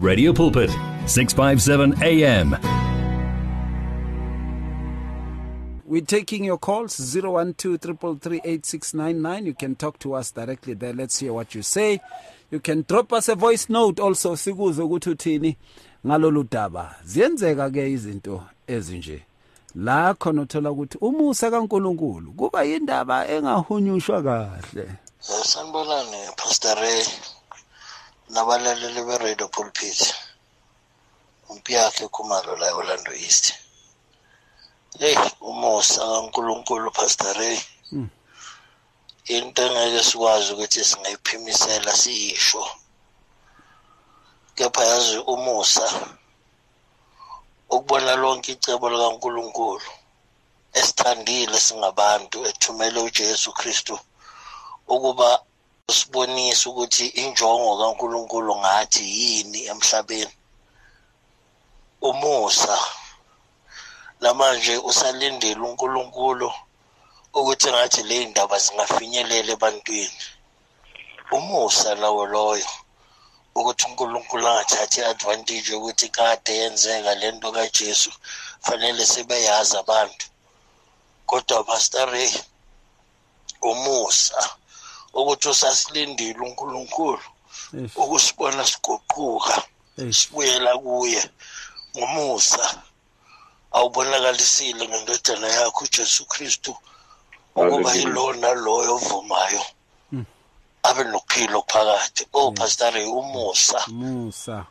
Radio Pulpit, 657 AM. We're taking your calls 012 You can talk to us directly there. Let's hear what you say. You can drop us a voice note also sikuze ukuthi uthini ngalolu daba. Ziyenzeka ke izinto ezinje. La khona uthola ukuthi umusa kaNkuluNkulu kuba indaba engahunyushwa kahle. Sanibonani Pastor Ray nabalaleli be-radio pulpit umpiyakhe khumalo la e-orlando east. Hey umusa kankulunkulu pastor ray. Mm. into engeke sikwazi ukuthi singayiphimisela siyisho. Kepha yazi umusa ukubona lonke icebo likankulunkulu esithandile singabantu ethumele ujesu kristu ukuba sibonise ukuthi injongo kaNkuluNkulu ngathi yini emhlabeni. Umusa lamanje usalindele uNkulunkulu ukuthi ngathi le ndaba zingafinyelela ebantwini. Umusa lawo loyo ukuthi uNkulunkulu angathathi advantage ukuthi kade yenzeka lento kaJesu fanele sebeyazi abantu. Kodwa pastor Ray umusa. Ukuthi usasilindile uNkulunkulu ukusibona sigoquka sibuyela kuye ngomusa awubonakalisile ngendodana yakho uJesu Kristu ukuba yilona loyo ovumayo. Mm. abe nokuphila phakathi oh pastor umusa. Musa.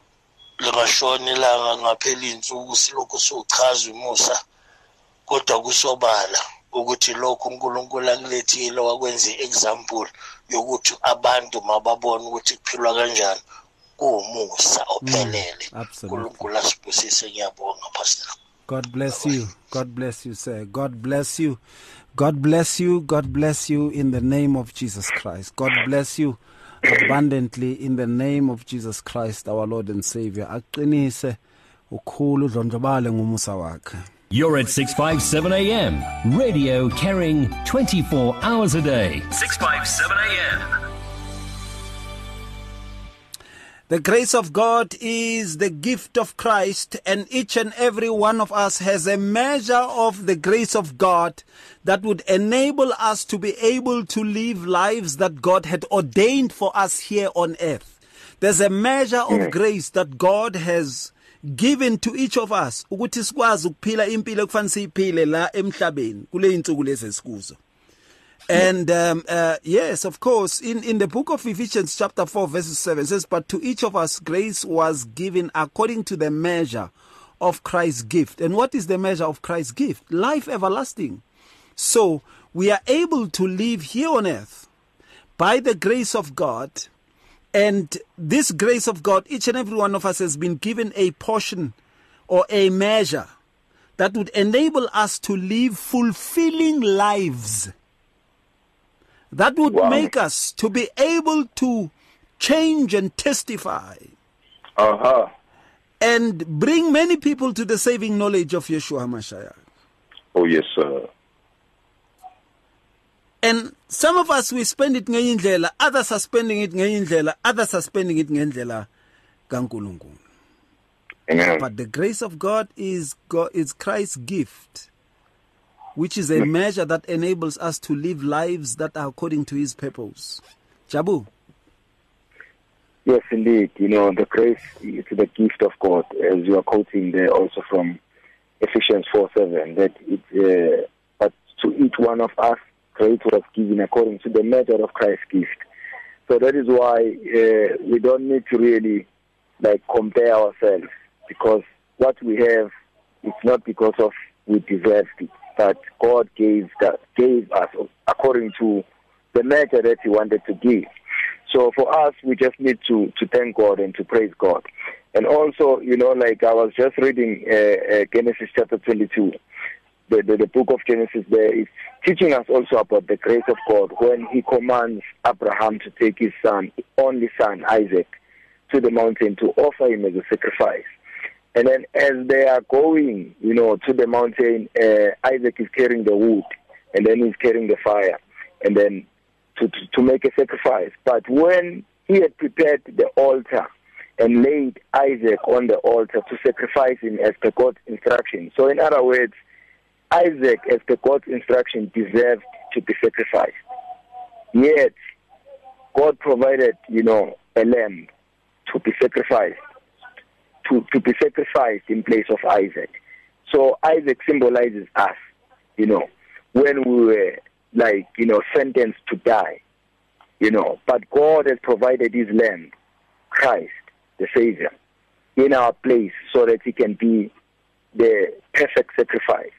lingashona ilanga ngaphela insuku silokhu siwuchaza umusa kodwa kusobala. Ukuthi lokhu uNkulunkulu akulethile wakwenza i-example yokuthi abantu mababone ukuthi kuphilwa kanjani kuwumusa ophelele mm, absolutely. uNkulunkulu asibusise ngiyabonga pastor God bless you. God bless you, sir. God bless you. God bless you. God bless you in the name of Jesus Christ. God bless you abundantly in the name of Jesus Christ, our Lord and Savior. Aqinise ukhulu udlondlobale ngumusa wakhe. You're at 657 AM. Radio carrying 24 hours a day. 657 AM. The grace of God is the gift of Christ, and each and every one of us has a measure of the grace of God that would enable us to be able to live lives that God had ordained for us here on earth. There's a measure of grace that God has given to each of us ukuthi sikwazi ukuphila impilo ekufanele siyiphile la emhlabeni kule insuku lezi esikuzo. And um, uh, yes, of course, in, in the book of Ephesians, chapter 4, verses 7 says, But to each of us grace was given according to the measure of Christ's gift. And what is the measure of Christ's gift? Life everlasting. So we are able to live here on earth by the grace of God. And this grace of God, each and every one of us has been given a portion or a measure that would enable us to live fulfilling lives that would Wow. make us to be able to change and testify Uh-huh. and bring many people to the saving knowledge of Yeshua HaMashiach. Oh, yes, sir. And some of us we spend it ngenye indlela, others are spending it ngenye indlela, others are spending it ngendlela kaNkulunkulu. But the grace of God is God is Christ's gift, which is a measure that enables us to live lives that are according to his purpose. Jabu. Yes, indeed. You know, the grace is the gift of God, as you are quoting there also from Ephesians 4 7, that it, uh, but to each one of us, grace was given according to the measure of Christ's gift. So that is why uh, we don't need to really like compare ourselves because what we have is not because of we deserved it, but God gave that gave us according to the measure that He wanted to give. So for us, we just need to to thank God and to praise God. And also, you know, like I was just reading uh, uh, Genesis chapter 22, the, the the book of Genesis. There is teaching us also about the grace of God when He commands Abraham to take his son, only son Isaac, to the mountain to offer him as a sacrifice. And then as they are going, you know, to the mountain, uh, Isaac is carrying the wood, and then he's carrying the fire, and then to, to to make a sacrifice. But when he had prepared the altar, and laid Isaac on the altar to sacrifice him as per God's instruction. So in other words, Isaac as per God's instruction deserved to be sacrificed. Yet God provided, you know, a lamb to be sacrificed to to be sacrificed in place of Isaac. So Isaac symbolizes us, you know, when we were like, you know, sentenced to die. You know, but God has provided his lamb, Christ, the savior, in our place so that he can be the perfect sacrifice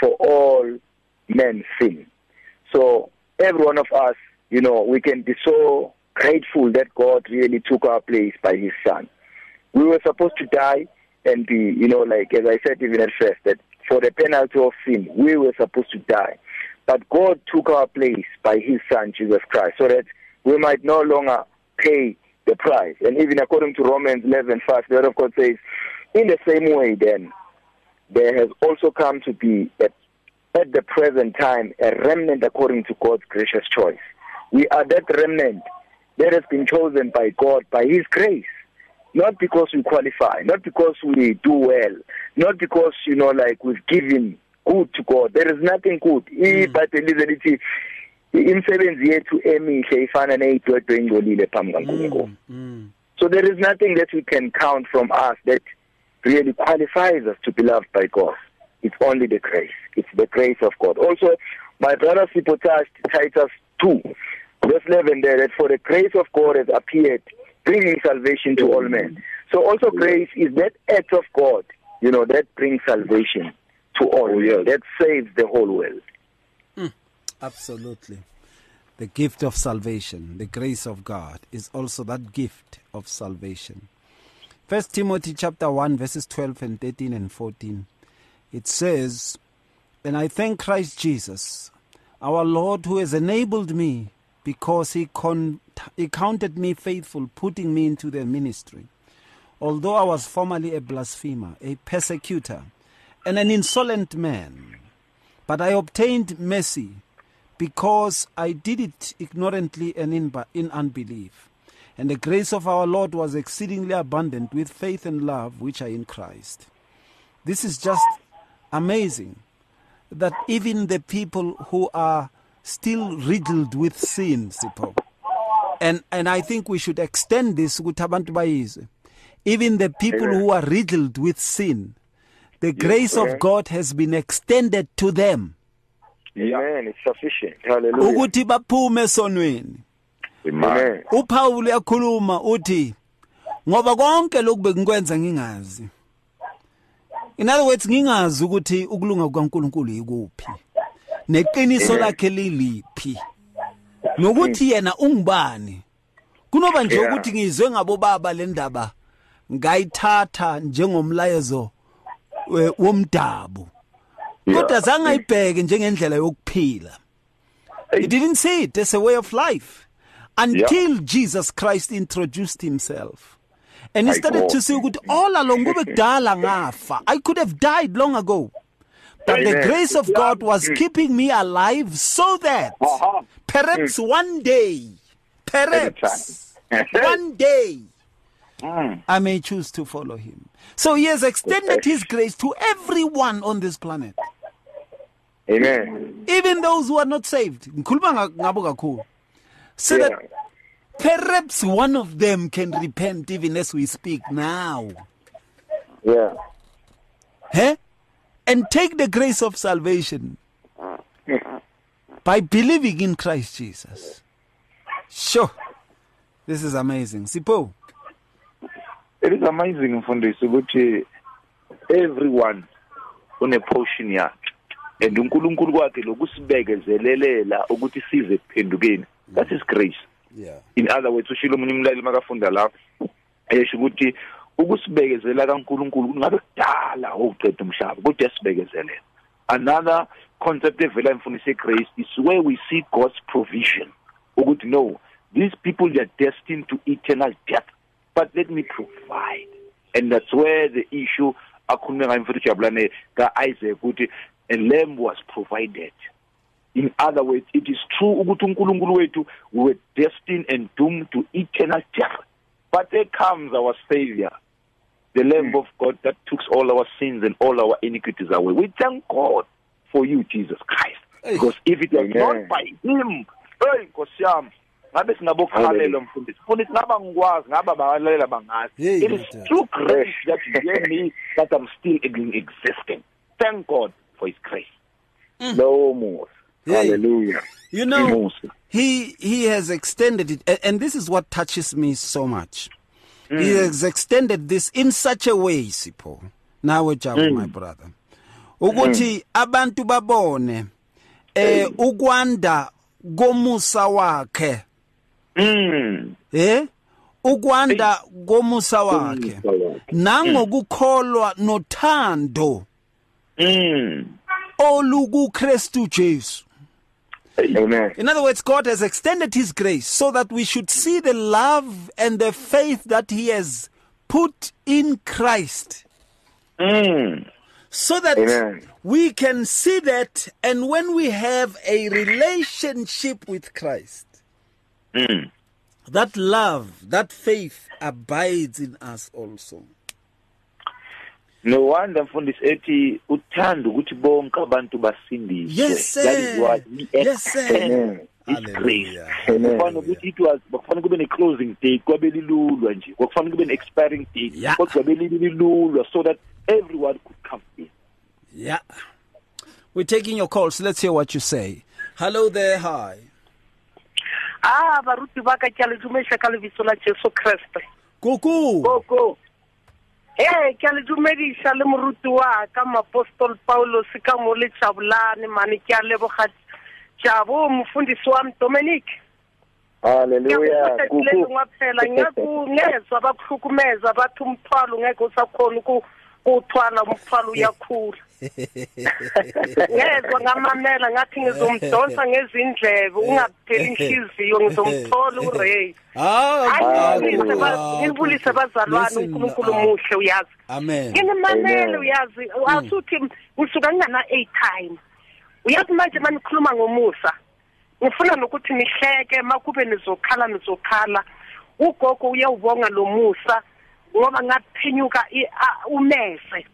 for all men sin. So every one of us, you know, we can be so grateful that God really took our place by his son. We were supposed to die and be, you know, like as I said even at first, that for the penalty of sin, we were supposed to die. But God took our place by his son, Jesus Christ, so that we might no longer pay the price. And even according to Romans 11, 5, the word of God says, in the same way then, there has also come to be at, at the present time a remnant according to God's gracious choice. We are that remnant that has been chosen by God by his grace. Not because we qualify not because we do well not because you know like we've given good to God. There is nothing good. Hmm. Ibhayibheli lithi imisebenzi yethu emihle ifana neyidwedwe engcolile phambi hmm. kaNkulunkulu. Hmm. So there is nothing that we can count from us that really qualifies us to be loved by God. It's only the grace. It's the grace of God. Also my brother Sipho touched Titus 2 verse 11 there that for the grace of God has appeared bringing salvation to all men. So also grace is that act of God you know that brings salvation to all oh, that saves the whole world. Hmm. Absolutely. The gift of salvation, the grace of God is also that gift of salvation. First Timothy chapter 1 verses 12 and 13 and 14. It says, "And I thank Christ Jesus, our Lord who has enabled me because he con- he counted me faithful putting me into the ministry. Although I was formerly a blasphemer, a persecutor, and an insolent man, but I obtained mercy because I did it ignorantly and in, in unbelief. And the grace of our Lord was exceedingly abundant with faith and love which are in Christ. This is just amazing that even the people who are still riddled with sin, Sipho, and, and I think we should extend this ukuthi abantu bayizwe. Even the people who are riddled with sin, the grace of God has been extended to them. Amen. It's sufficient. Hallelujah. ukuthi baphume esonweni Amen. uPaul uyakhuluma uthi ngoba konke lokhu bekukwenza ngingazi. In other words ngingazi ukuthi ukulunga kukaNkuluNkulu yikuphi. Neqiniso lakhe liliphi. Nokuthi yena ungubani. Kunoba nje ukuthi ngizwe ngabo baba le ndaba ngayithatha njengomlayezo womdabu. Kodwa zange ayibheke njengendlela yokuphila. He didn't see it as a way of life. Until Jesus Christ introduced himself. And he started to see ukuthi all along kube kudala ngafa. I could have died long ago. But the grace of God was keeping me alive so that Uh-huh. perhaps one day perhaps one day I may choose to follow him. So he has extended his grace to everyone on this planet, Amen. even those who are not saved. Ngikhuluma nga- ngabo kakhulu. So that perhaps one of them can repent even as we speak now. Yeah. Huh? And take the grace of salvation by believing in Christ Jesus. Sure. This is amazing. Sipho. it is amazing mfundisi ukuthi everyone une portion yakhe and uNkulunkulu kwakhe lokusibekezelelela ukuthi size kuphendukeni Mm. that is grace. Yeah. in other words ushilo umunye umlaleli makafunda la esho ukuthi ukusibekezela kaNkulunkulu kungabe kudala ukuqeda umhlaba kodwa yasibekezelela another concept evela imfundisi grace is where we see God's provision. Ukuthi no these people they are destined to eternal death but let me provide. And that's where the issue akhulume ngayo mfundisi Jabulane kaIsaac ukuthi a lamb was provided in other words it is true ukuthi uNkulunkulu wethu we were destined and doomed to eternal death. But there comes our savior the lamb of god that took all our sins and all our iniquities away. We thank god for you jesus christ. Because if it was not by him hey nkosi yami ngabe singabokhalelo mfundisi mfundisi ngaba ngikwazi ngaba balalela bangazi it is true grace that gave me that i'm still existing thank god for his grace. Lowo musa Hey. hallelujah You know, he he has extended it, and this is what touches me so much. He has extended this in such a way, Sipho. Nawe Jabu, my brother. Ukuthi abantu babone eh ukwanda komusa wakhe, mm. eh? Ukwanda komusa wakhe. Wakhe. Nangokukholwa nothando Mm. oluku Kristu Jesu. Amen In other words, God has extended His grace so that we should see the love and the faith that He has put in Christ. Mm. So that Amen. we can see that, and when we have a relationship with Christ, Mm. that love, that faith abides in us also. No wonder mfundisi ethi uthanda ukuthi bonke abantu basindiswe Yes, sir. that is what he Yes, sir. extended grace Hallelujah. kufanele ukuthi it was kufanele kube ne closing date kwabe lilulwa nje kufanele kube ne expiring date Yeah. kodwa kwabe lilulwa so that everyone could come in Yeah. We're taking your calls. Let's hear what you say. Hello there. Hi. ah baruti ba ka ke a le dumedisa ka lebitso la jesu kreste Kuku. koko ee ke a le dumedisa le moruti wa ka moapostol paulos ka mo le jabulane mane ke a leboga jabo mofundisi wami dominic. Hallelujah. Le kuku. lengwe phela ngiyakungezwa bakuhlukumeza bathi umthwalo ngeke usakhona uku- kuwuthwala umthwalo uyakhula. Ngezwa ngamamela ngathi ngizomdonsa ngezindlebe ungabutheli inhliziyo ngizomthola uray. Ah, hayi Kuku. ngibulise bazalwane Listen, unkulunkulu ah, muhle uyazi. Amen. nginimamele Amen. uyazi? Asuthi ngisuka ngingana-airtime uyazi manje uma nikhuluma ngomusa ngifuna nokuthi nihleke makube nizokhala nizokhala ugogo uyawubonga lo musa. Ngoba ngaphinyuka umese.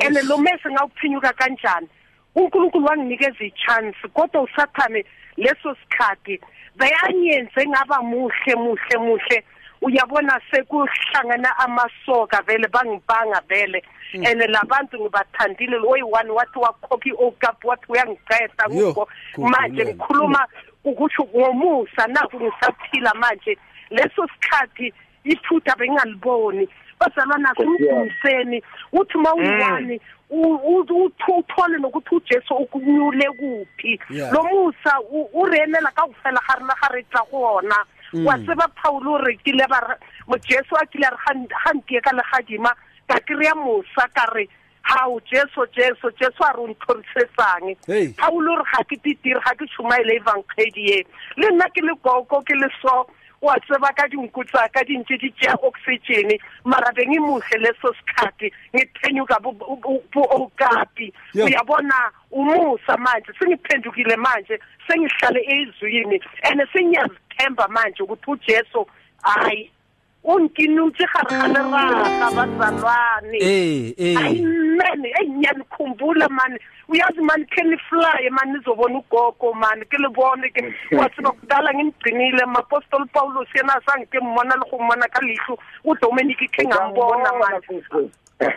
And lo mese ngawuphinyuka kanjani? Unkulunkulu wanginikeza i-chance kodwa usathane leso sikhathi beyanyenze ngaba muhle muhle muhle. Uyabona sekuhlangana amasoka vele bangibanga vele. And labantu ngibathandile oyi-one wathi wakhokha i-okap wathi kuko Gugu, manje man. ngikhuluma ukuthi ngomusa naku ngisaphila manje. Leso sikhathi iphutha bengingaliboni bazalwana simdumiseni uthi uma uyi-one u- u- utho- uthole nokuthi ujesu ukunyule kuphi. Yeah. lo musa u- o re emela ka go fela ga rena ga re tla go ona wa tseba phaulo o re kile ba re- mojesu a kile a re "Gan- gantie ka legadima ka kry-a mosa ka re hao jesu jesu jesu a re o ntlhorisetsang. Hey. phaulo o re ga ke titire ga ke tšhumaele evankgedi e le nna ke le koko ke le so wa tseba ka dinku tsaka di ntse di tšea oxygen mara beng e muhle leso sikhathi ngiphenyuka bu-okapi uyabona umusa manje sengiphendukile manje sengihlale ezwini and sengiyazithemba manje ukuthi ujesu hayi unkinutse gare ga leraga bazalwane. Eh, eh. amen eyi ngiyanikhumbula mani uyazi mani khe nifly mani nizobona ugogo mani ke le bone ke wa tseba kudala ngimgcinile mapostoli paulos yena azange ke mmona le go mmona ka leihlo udominic khe ngambona mani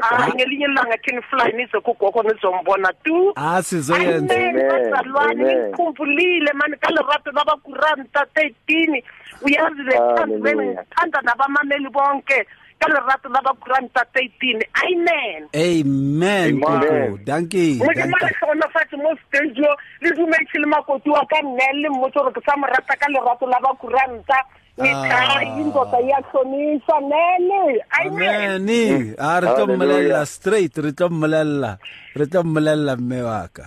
hayi ngelinye ilanga khe nifly nize kugogo nizombona tu Ah, sizoyenza. Amen, Amen, bazalwane amen. ngikhumbulile mani ka lerato labakuranta thirteen uyazi lethandi vele Hallelujah. ngithanda nabamameli bonke ka lerato labakuranta thirteen amen Amen. Amen. Kuku. Dankie. mo ke mara dankie. sona fatshe mo stage yo le dumetse le makoti wa ka nnele mmotse gore ke sa mo rata ka lerato la bakuranta ngikhai indoda iyahlonisa nele amen Amen. Ah, re tlo Hallelujah. mmolelela straight, re tlo mmolelela. Re tlo mmolelela mme wa ka.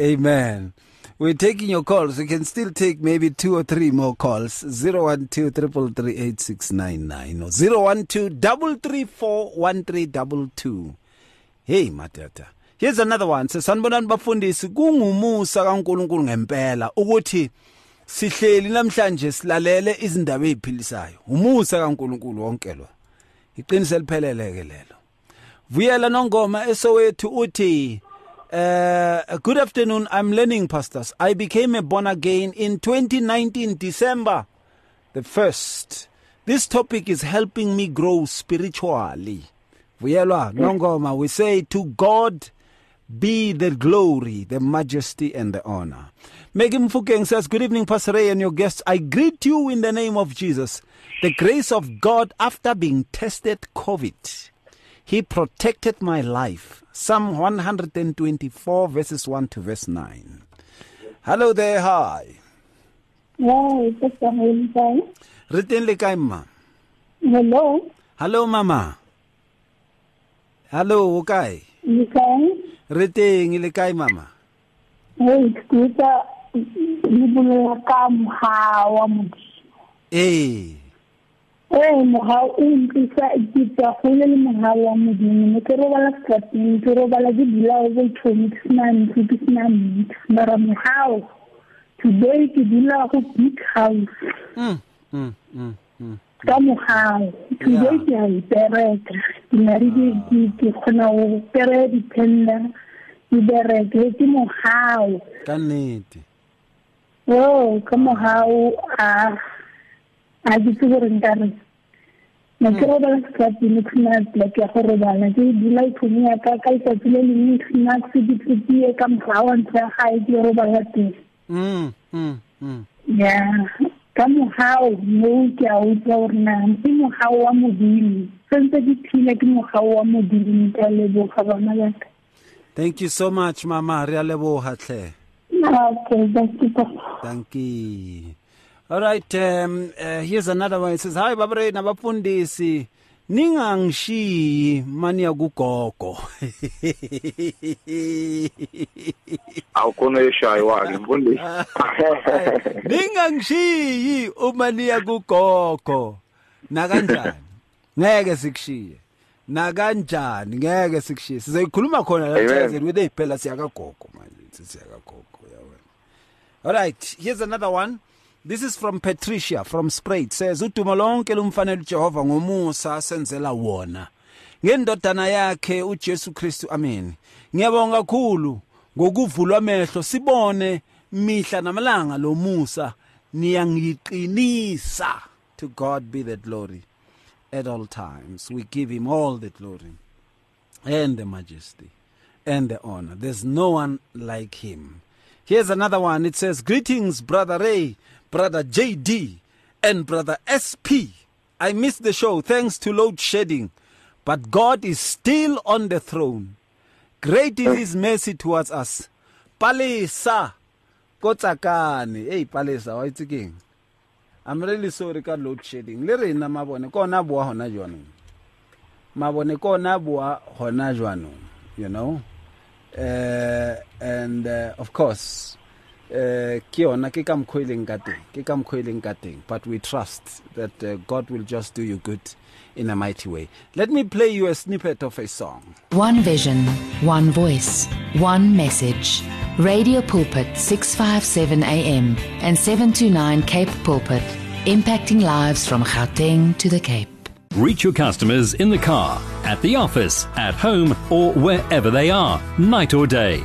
Amen. We're taking your calls. We can still take maybe two or three more calls. 012 333 or 012 334 Hey matata. Here's another one. Sasanibonani bafundisi kungumusa kaNkuluNkulu ngempela ukuthi sihleli namhlanje silalele izindaba eziphilisayo umusa kaNkuluNkulu wonke lo iqiniso lipheleleke lelo vuyela nongoma esowethu uthi uh, good afternoon i'm learning pastors i became a born again in 2019 december the 1st this topic is helping me grow spiritually vuyelwa nongoma we say to god be the glory, the majesty, and the honor. Megan Fukeng says, Good evening, Pastor Ray and your guests. I greet you in the name of Jesus. The grace of God after being tested COVID. He protected my life. Psalm 124, verses 1 to verse 9. Hello there, hi. Hi, Pastor Ray. Written le kae mma? Hello. Hello mama. Hello, o kae? You can? Re teng le kae mama? Hey, skuta ni bulela ka moha wa motho. Eh. Eh, moha o ntlisa ke tsa go le moha wa modimo. Ne ke robala strateng, ke robala ke dula o botlhong ke sena ntlo ke sena ntlo. Mara moha o today ke dula go big house. Mm. Mm. Mm. Mm. ka mogao today ke a ipereka ke na le ke ke kgona go pere dipenda ke bereke ke mogao Ka nnete. o ka mogao a a ke tse gore ne ke robala strateng ke sena pleke ya go robala ke dula ya ka ka hmm, hmm, hmm. le lengwe snacks ke tsetie ka mogao wa ntho ya gae ke robala teng ya ka mogao mo ke a utlwa gore na. Ke mogao wa modimo sentse ke ke mogao wa modimo ka leboga bana baka Thank you so much mama. Re a leboga okay that's it. Thank you. All right, um, uh, here's another one. It says, Hi, Babare, nabafundisi. Ningangishiyi mani yakugogo. awukhona eshayiwa-ke mfundisi Ningangishiyi umani yakugogo. Na kanjani? Ngeke sikushiye. Na kanjani? Ngeke sikushiye. Sizoyikhuluma khona la. Chazeni with iphela siyakagogo manje. Siyakagogo yawena. All right, here's another one. This is from Patricia from Spray. It says udumo lonke lumfanele uJehova ngomusa senzela wona. Ngendodana yakhe uJesu Kristu. Amen. Ngiyabonga kakhulu ngokuvulwa amehlo sibone mihla namalanga lo Musa niyangiqinisa. To God be the glory at all times. We give him all the glory and the majesty and the honor. There's no one like him. Here's another one. It says, Greetings, Brother Ray, Brother JD, and Brother SP. I missed the show thanks to load shedding, but God is still on the throne. Great is his mercy towards us. Palesa, kotsakane. Hey, Palesa, what's the king? I'm really sorry ka load shedding. Le rena mabone kona bua hona jwanong. Mabone kona bua hona jwanong, you know? uh, and uh, of course uh, ke yona ke ka mokgwa e leng ka teng ke ka mokgwa e leng ka teng but we trust that uh, god will just do you good in a mighty way let me play you a snippet of a song One vision, one voice, one message. Radio Pulpit 657 AM and 729 Cape Pulpit, impacting lives from Gauteng to the Cape. Reach your customers in the car, at the office, at home, or wherever they are, night or day.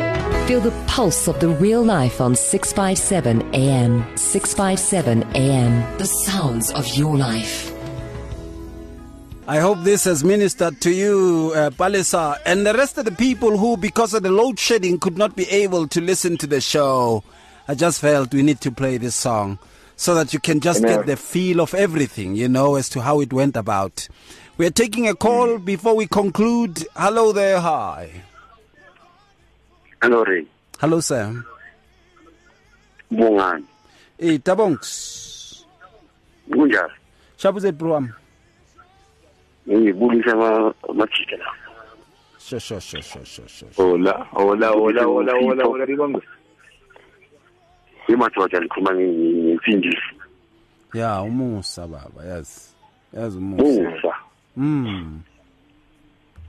Feel the pulse of the real life on 657 AM. 657 AM. The sounds of your life. I hope this has ministered to you, uh, Palesa, and the rest of the people who, because of the load shedding, could not be able to listen to the show. I just felt we need to play this song so that you can just Amen. get the feel of everything, you know, as to how it went about. We are taking a call before we conclude. Hello there, hi. Hello, Ray. Hello, Sam. Bongani. Hey, Tabongs. kunjani Shabuzet bro wami. ngibulisa amajike la Sho sho sho sho sho sho. hola hola hola hola hola hola libonge imadoda likhuluma ngemfindisi Ya umusa baba yazi. Yazi umusa. musa Mm.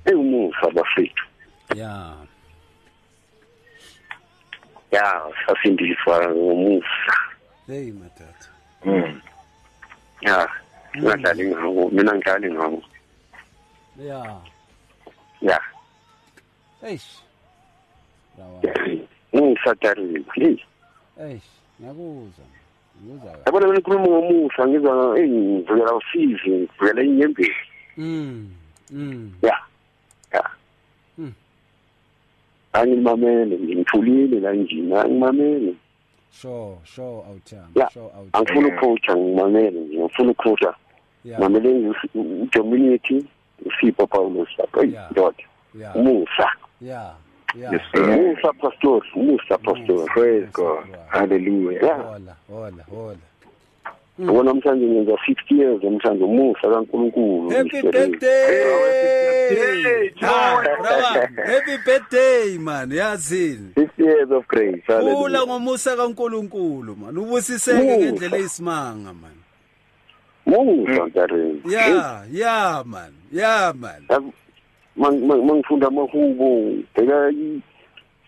ewumusa bafethu Ya. Ya sasindiswa ngomusa Hey matata. Mm. ya ngadlali ngawo mina ngidlali ngawo Ya. ya Eish. Rawa. ngisatarile hey Eish. Ngiyakuzwa. Ngikuzwa. yabona mina ngikhuluma ngomusa ngizwa hey ngivukela usizi ngivukela inyembezi Mm. Mm. ya ya angimamele nje ngithulile la njini? Angimamele. Sure sure awuthanda sure awuthanda angifuni ukukhocha ngimamele nje ngifuna ukukhocha mamele uDominic uSipho Paulus lapho indoda musa. Yeah Yeah. Yes, Musa Pastor, Musa Pastor. Praise God. Hallelujah. Hola, hola, hola. Ubona namhlanje ngenza 50 years namhlanje umusa kaNkulunkulu Happy Mr. birthday. Ha, brother. Happy birthday man. Yazini. 50 years of grace Ula hallelujah ngomusa kaNkuluNkulu man. Ubusiseke Musa. ngendlela eyisimanga man. umusa ntareni Yeah, yeah man. Yeah man. mangifunda amahubo bheka i-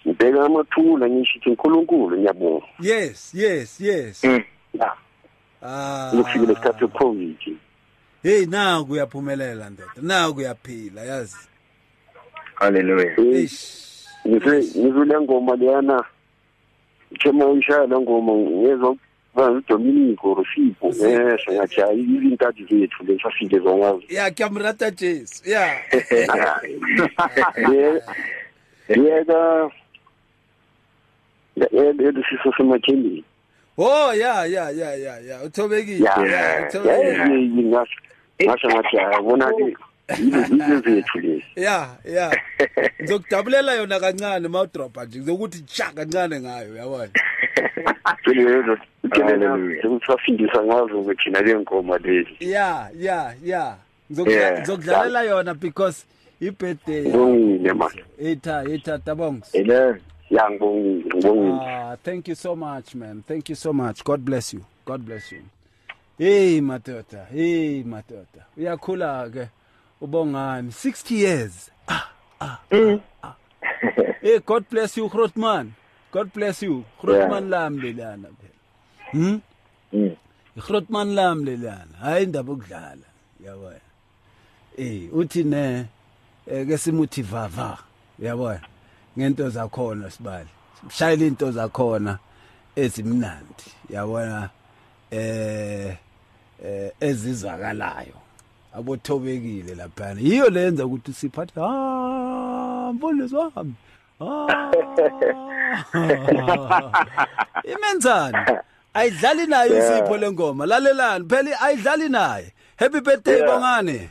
ngibheka amathula ngisho ukuthi uNkulunkulu ngiyabonga Yes, yes, yes. ya Ah. ukufikela isikhathi secovid hey naku uyaphumelela ndoda. Naku uyaphila yazi. Haleluya ngizule ngoma leyana ngithema ngishaya la ngoma ngezwa udominico rusipho ehle ngathi hayi izintathi zethu lesafile zongazo ya kuyamrata jesu ya. Yeka yeka elisiso semathendeni Oh yeah, yeah, yeah, yeah, yeah. Uthobekile. ya Yeah, uthobekile. ngasho ngasho ngathi yabona ke izo zethu lezi Yeah, yeah. Ngizokudabulela yona kancane mawudropa nje. Ngizokuthi cha kancane ngayo, yabona. lezo sasindisa ngazo ke thina le ngoma lezi Yeah, yeah, yeah. Ngizokudla- Yeah. Ngizokudlalela yona because i-birthday. ngibongile manje Etha, etha tabongs. amen ya ngibongile ngibongile Ah, thank you so much man. Thank you so much. God bless you. God bless you. Hey matota, hey matota. Uyakhula ke. Ubongani 60 years. Ah, ah, ah, ah. Hey God bless you Grootman. God bless you. Grootman lami lelana phela. Hmm? Mm. Grootman lami lelana. Hayi indaba okudlala. Yabona. Eh uthi ne eh, ke simuthi vava. Yabona. Ngento zakhona sibali. Shayela into zakhona ezimnandi. Yabona eh eh ezizwakalayo. Abothobekile lapha. Yiyo lenza ukuthi siphathe ah mfundisi wami. Ah. Imenzani? Ayidlali nayo isipho lengoma. Lalelani phela ayidlali naye. Happy birthday bongane.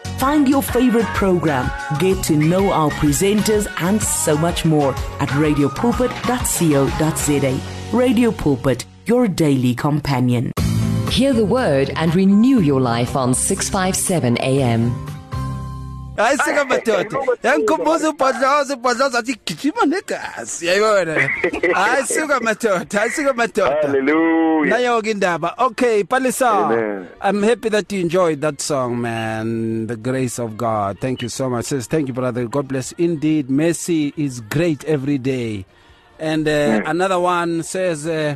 Find your favorite program, get to know our presenters, and so much more at radiopulpit.co.za. Radio Pulpit, your daily companion. Hear the word and renew your life on 657 AM. Hayi sika madoda yangikhumbuza ubhodloza ubhodloza athi gijima negazi yayibona hayi suka madoda hayi suka madoda Hallelujah. nayo-ke indaba okay palesa i'm happy that you enjoyed that song man. The grace of god. Thank you so much says thank you brother. God bless indeed mercy is great every day. And uh, another one says uh,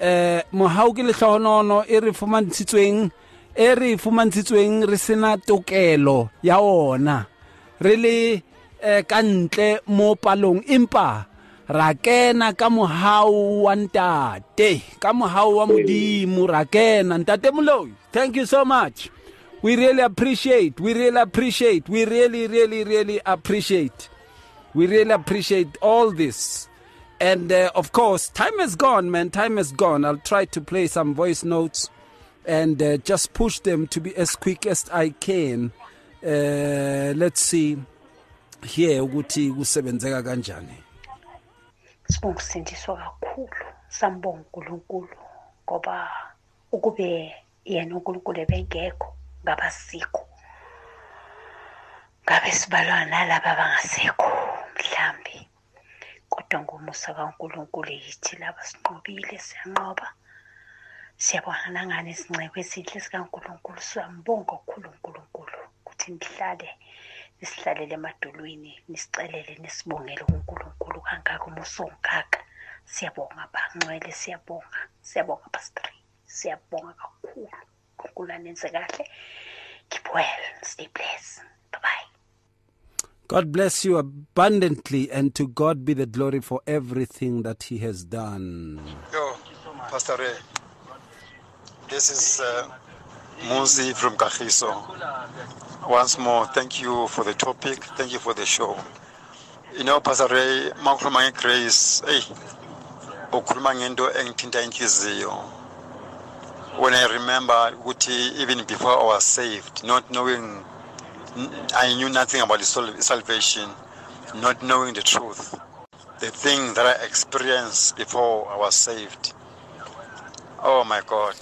uh, mohau ke lehlohonolo e re fumantshitsweng e re fumantshitsweng re sena tokelo ya ona. Re le eh, ka ntle mo palong empa ra kena ka mohau wa ntate ka mohau wa modimo ra kena. Ntate moloi thank you so much. We really appreciate we really appreciate we really really really appreciate. We really appreciate all this. And uh, of course time has gone man time has gone. I'll try to play some voice notes and uh, just push them to be as quick as i can. Uh, let's see here ukuthi kusebenzeka kanjani. Sibonga ukusindiswa kakhulu sambonga unkulunkulu ngoba ukube yena unkulunkulu ebengekho ngaba sikho ngabe sibalwa nalaba abangasekho mhlambi. Kodwa ngomusa kankulunkulu yithi laba sinqobile siyanqoba. Siyabonga nangani isinceko esihle sikankulunkulu. Siyambonga kakhulu unkulunkulu ukuthi nihlale nisihlalele emadolweni nisicelele nisibongele kunkulunkulu kangaka umusa ongaka. Siyabonga bangcwele siyabonga. Siyabonga pastri siyabonga kakhulu. Unkulunkulu anenze kahle. Keep well. Stay blessed. Bye bye God bless you abundantly, and to God be the glory for everything that He has done. Yo, Pastor Ray. This is uh, Muzi from Kagiso. Once more, thank you for the topic. Thank you for the show. You know, Pastor Ray, makhuluma ngegrace, hey, ukhuluma. When I remember even before I was saved, not knowing, I knew nothing about salvation, not knowing the truth. The thing that I experienced before I was saved. Oh my God.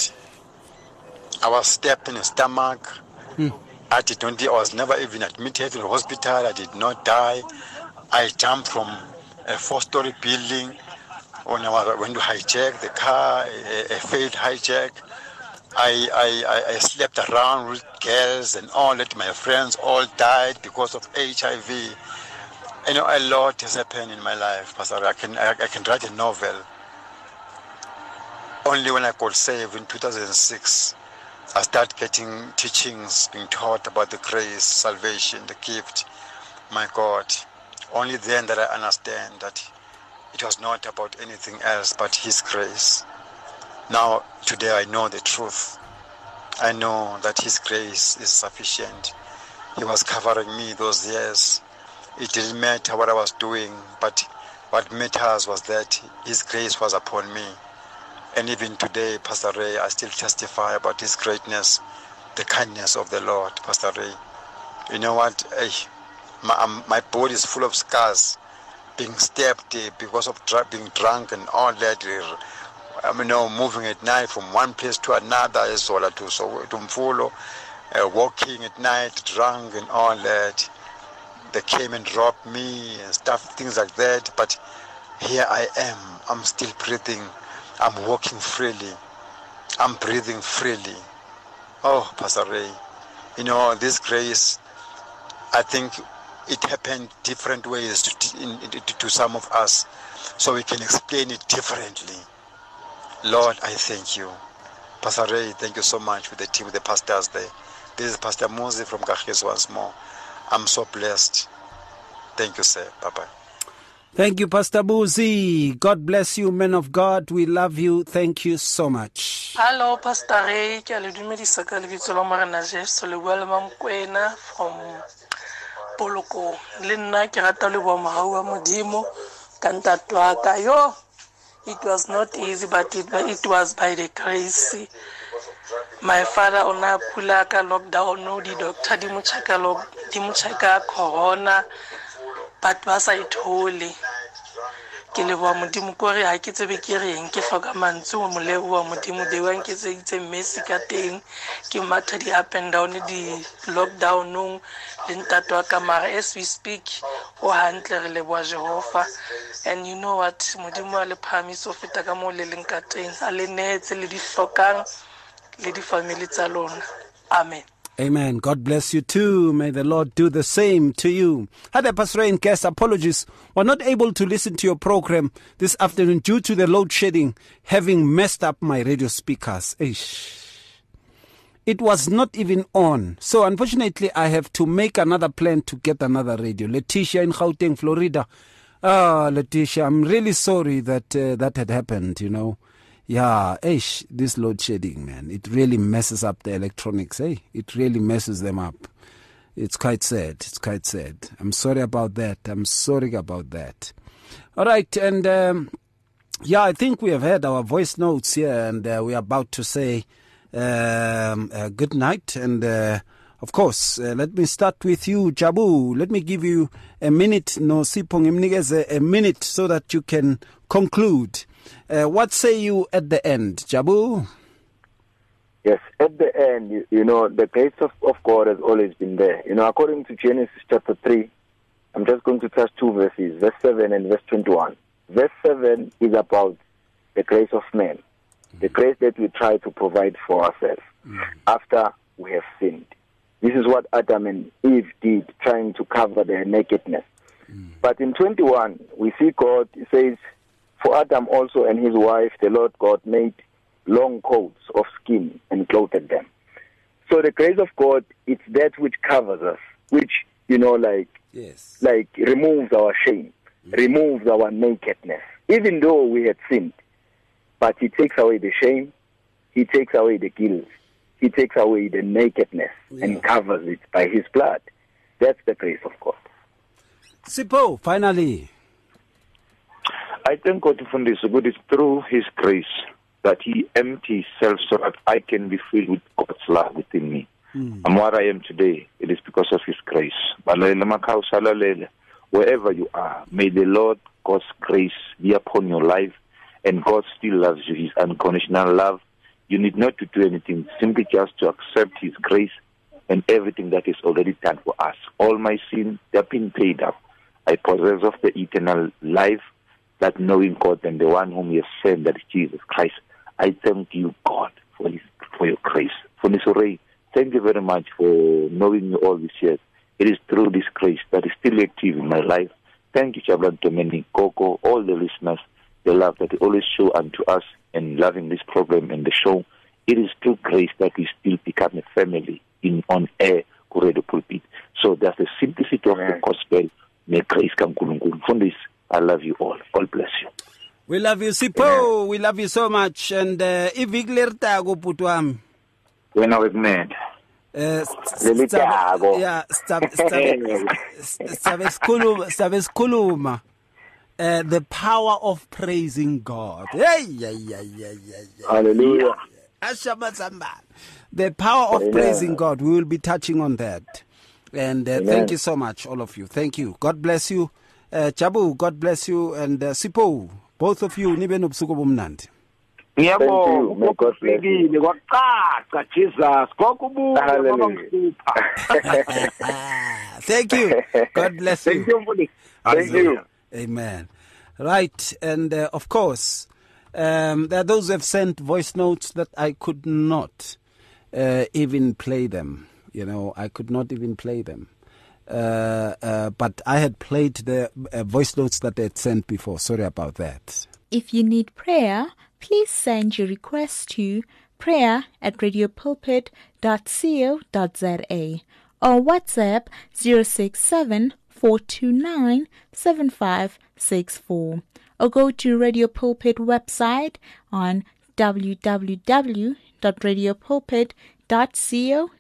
I was stabbed in the stomach. Hmm. I did not, I was never even admitted to the hospital. I did not die. I jumped from a four-story building when I was, went to hijack the car, a, a failed hijack. I, I, I, I slept around with girls and all that. My friends all died because of HIV. You know, a lot has happened in my life, Pastor. I can, I, I can write a novel. Only when I got saved in 2006, I started getting teachings, being taught about the grace, salvation, the gift. My God, only then that I understand that it was not about anything else but His grace. Now, today I know the truth. I know that His grace is sufficient. He was covering me those years. It didn't matter what I was doing, but what matters was that His grace was upon me. And even today, Pastor Ray, I still testify about His greatness, the kindness of the Lord, Pastor Ray. You know what? Eh, my, um, my body is full of scars, being stabbed eh, because of dr- being drunk and all that. eh, I mean, you know, moving at night from one place to another, Ezola to so to follow, uh, walking at night, drunk and all that. They came and robbed me and stuff, things like that. But here I am. I'm still breathing. I'm walking freely. I'm breathing freely. Oh, Pastor Ray, you know, this grace, I think it happened different ways to, in, to, some of us, so we can explain it differently. Lord, I thank you. Pastor Ray, thank you so much with the team, with the pastors there. This is Pastor Muzi from Kagiso once more. I'm so blessed. Thank you, sir. Bye bye. Thank you, Pastor Muzi. God bless you, men of God. We love you. Thank you so much. Hello, Pastor Ray. Ke a le dumedisa ka lebitso la Morena Jesu le bua le Mamkwena from Polokong. Le nna ke rata le bua morao wa modimo ka ntate ka. Yo, it was not easy but it, it was by the grace. My father o na pula ka lockdown no di mo check lock di mo check corona but ba sa ithole. Ke leboa modimo ko ga ke tsebe ke reng ke tlhoka mantse o mo modimo the ke tseditse mmesi ka teng ke matha di-up and down di-lockdownong le ntate wa kamara as we speak o hantle re leboa jehova. And you know what? Modimo a le phamise o feta ka moo le leng ka teng a le neetse le di tlhokang le di-family tsa lona. Amen Amen. God bless you too. May the Lord do the same to you. Hi there, Pastor and guest. Apologies. We're not able to listen to your program this afternoon due to the load shedding having messed up my radio speakers. Eish. It was not even on. So unfortunately, I have to make another plan to get another radio. Letitia in Gauteng, Florida. Ah, Letitia, I'm really sorry that uh, that had happened, you know. Yeah, ish, this load shedding, man, it really messes up the electronics, hey? It really messes them up. It's quite sad. It's quite sad. I'm sorry about that. I'm sorry about that. All right, and um, yeah, I think we have had our voice notes here, and uh, we're about to say um, uh, good night. And uh, of course, uh, let me start with you, Jabu. Let me give you a minute, no sipong a minute so that you can conclude. Uh, what say you at the end, Jabu? Yes, at the end, you, you know, the grace of, of God has always been there. You know, according to Genesis chapter 3, I'm just going to touch two verses, verse 7 and verse 21. Verse 7 is about the grace of man, the grace that we try to provide for ourselves after we have sinned. This is what Adam and Eve did, trying to cover their nakedness. But in 21, we see God says, For Adam also and his wife, the Lord God made long coats of skin and clothed them. So the grace of God, it's that which covers us, which, you know, like, yes. like removes our shame, mm. removes our nakedness, even though we had sinned. But He takes away the shame, He takes away the guilt, He takes away the nakedness and covers it by His blood. That's the grace of God. Sipho, finally. I thank God for this. Good is through His grace that He empties Himself so that I can be filled with God's love within me. Hmm. I'm what I am today. It is because of His grace. Balalele makhaya usalalele. Wherever you are, may the Lord God's grace be upon your life, and God still loves you. His unconditional love. You need not to do anything, simply just to accept His grace and everything that is already done for us. All my sins, they have been paid up. I possess of the eternal life, that knowing God and the one whom He has sent, that is Jesus Christ. I thank you, God, for His for your grace. For Ray, thank you very much for knowing me all these years. It is through this grace that is still active in my life. Thank you, Jabulani Dominic, Coco, all the listeners, the love that you always show unto us and loving this program and the show. It is through grace that we still become a family in on air, Kuredo Pulpit. So that's the simplicity of the gospel. May grace come kulungulu. I love you all. God bless you. We love you, Sipho. We love you so much. And uh, iviki lertago putu wami. Wena wekumenda. Eh, Lelitago. yeah, sizabe sizabe sikhuluma sizabe sikhuluma uh, the power of praising God. Hey, yeah, yeah, yeah, yeah, yeah. Hallelujah. The power of praising God. We will be touching on that. And uh, thank you so much, all of you. Thank you. God bless you. Uh, Jabu, God bless you. And uh, Sipho, both of you, nibe nobusuku bomnandi. ngiyabonga ukufikile kwacaca jesus kokubuya ngoba Thank you. God bless you. Thank you, Mfundisi. Thank you. Amen. Right. And uh, of course, um, there are those who have sent voice notes that I could not uh, even play them. You know, I could not even play them. Uh, uh, but I had played the uh, voice notes that they had sent before. Sorry about that. If you need prayer, please send your request to prayer at radiopulpit.co.za or WhatsApp 067 429 or go to Radio Pulpit website on www.radiopulpit.co.za.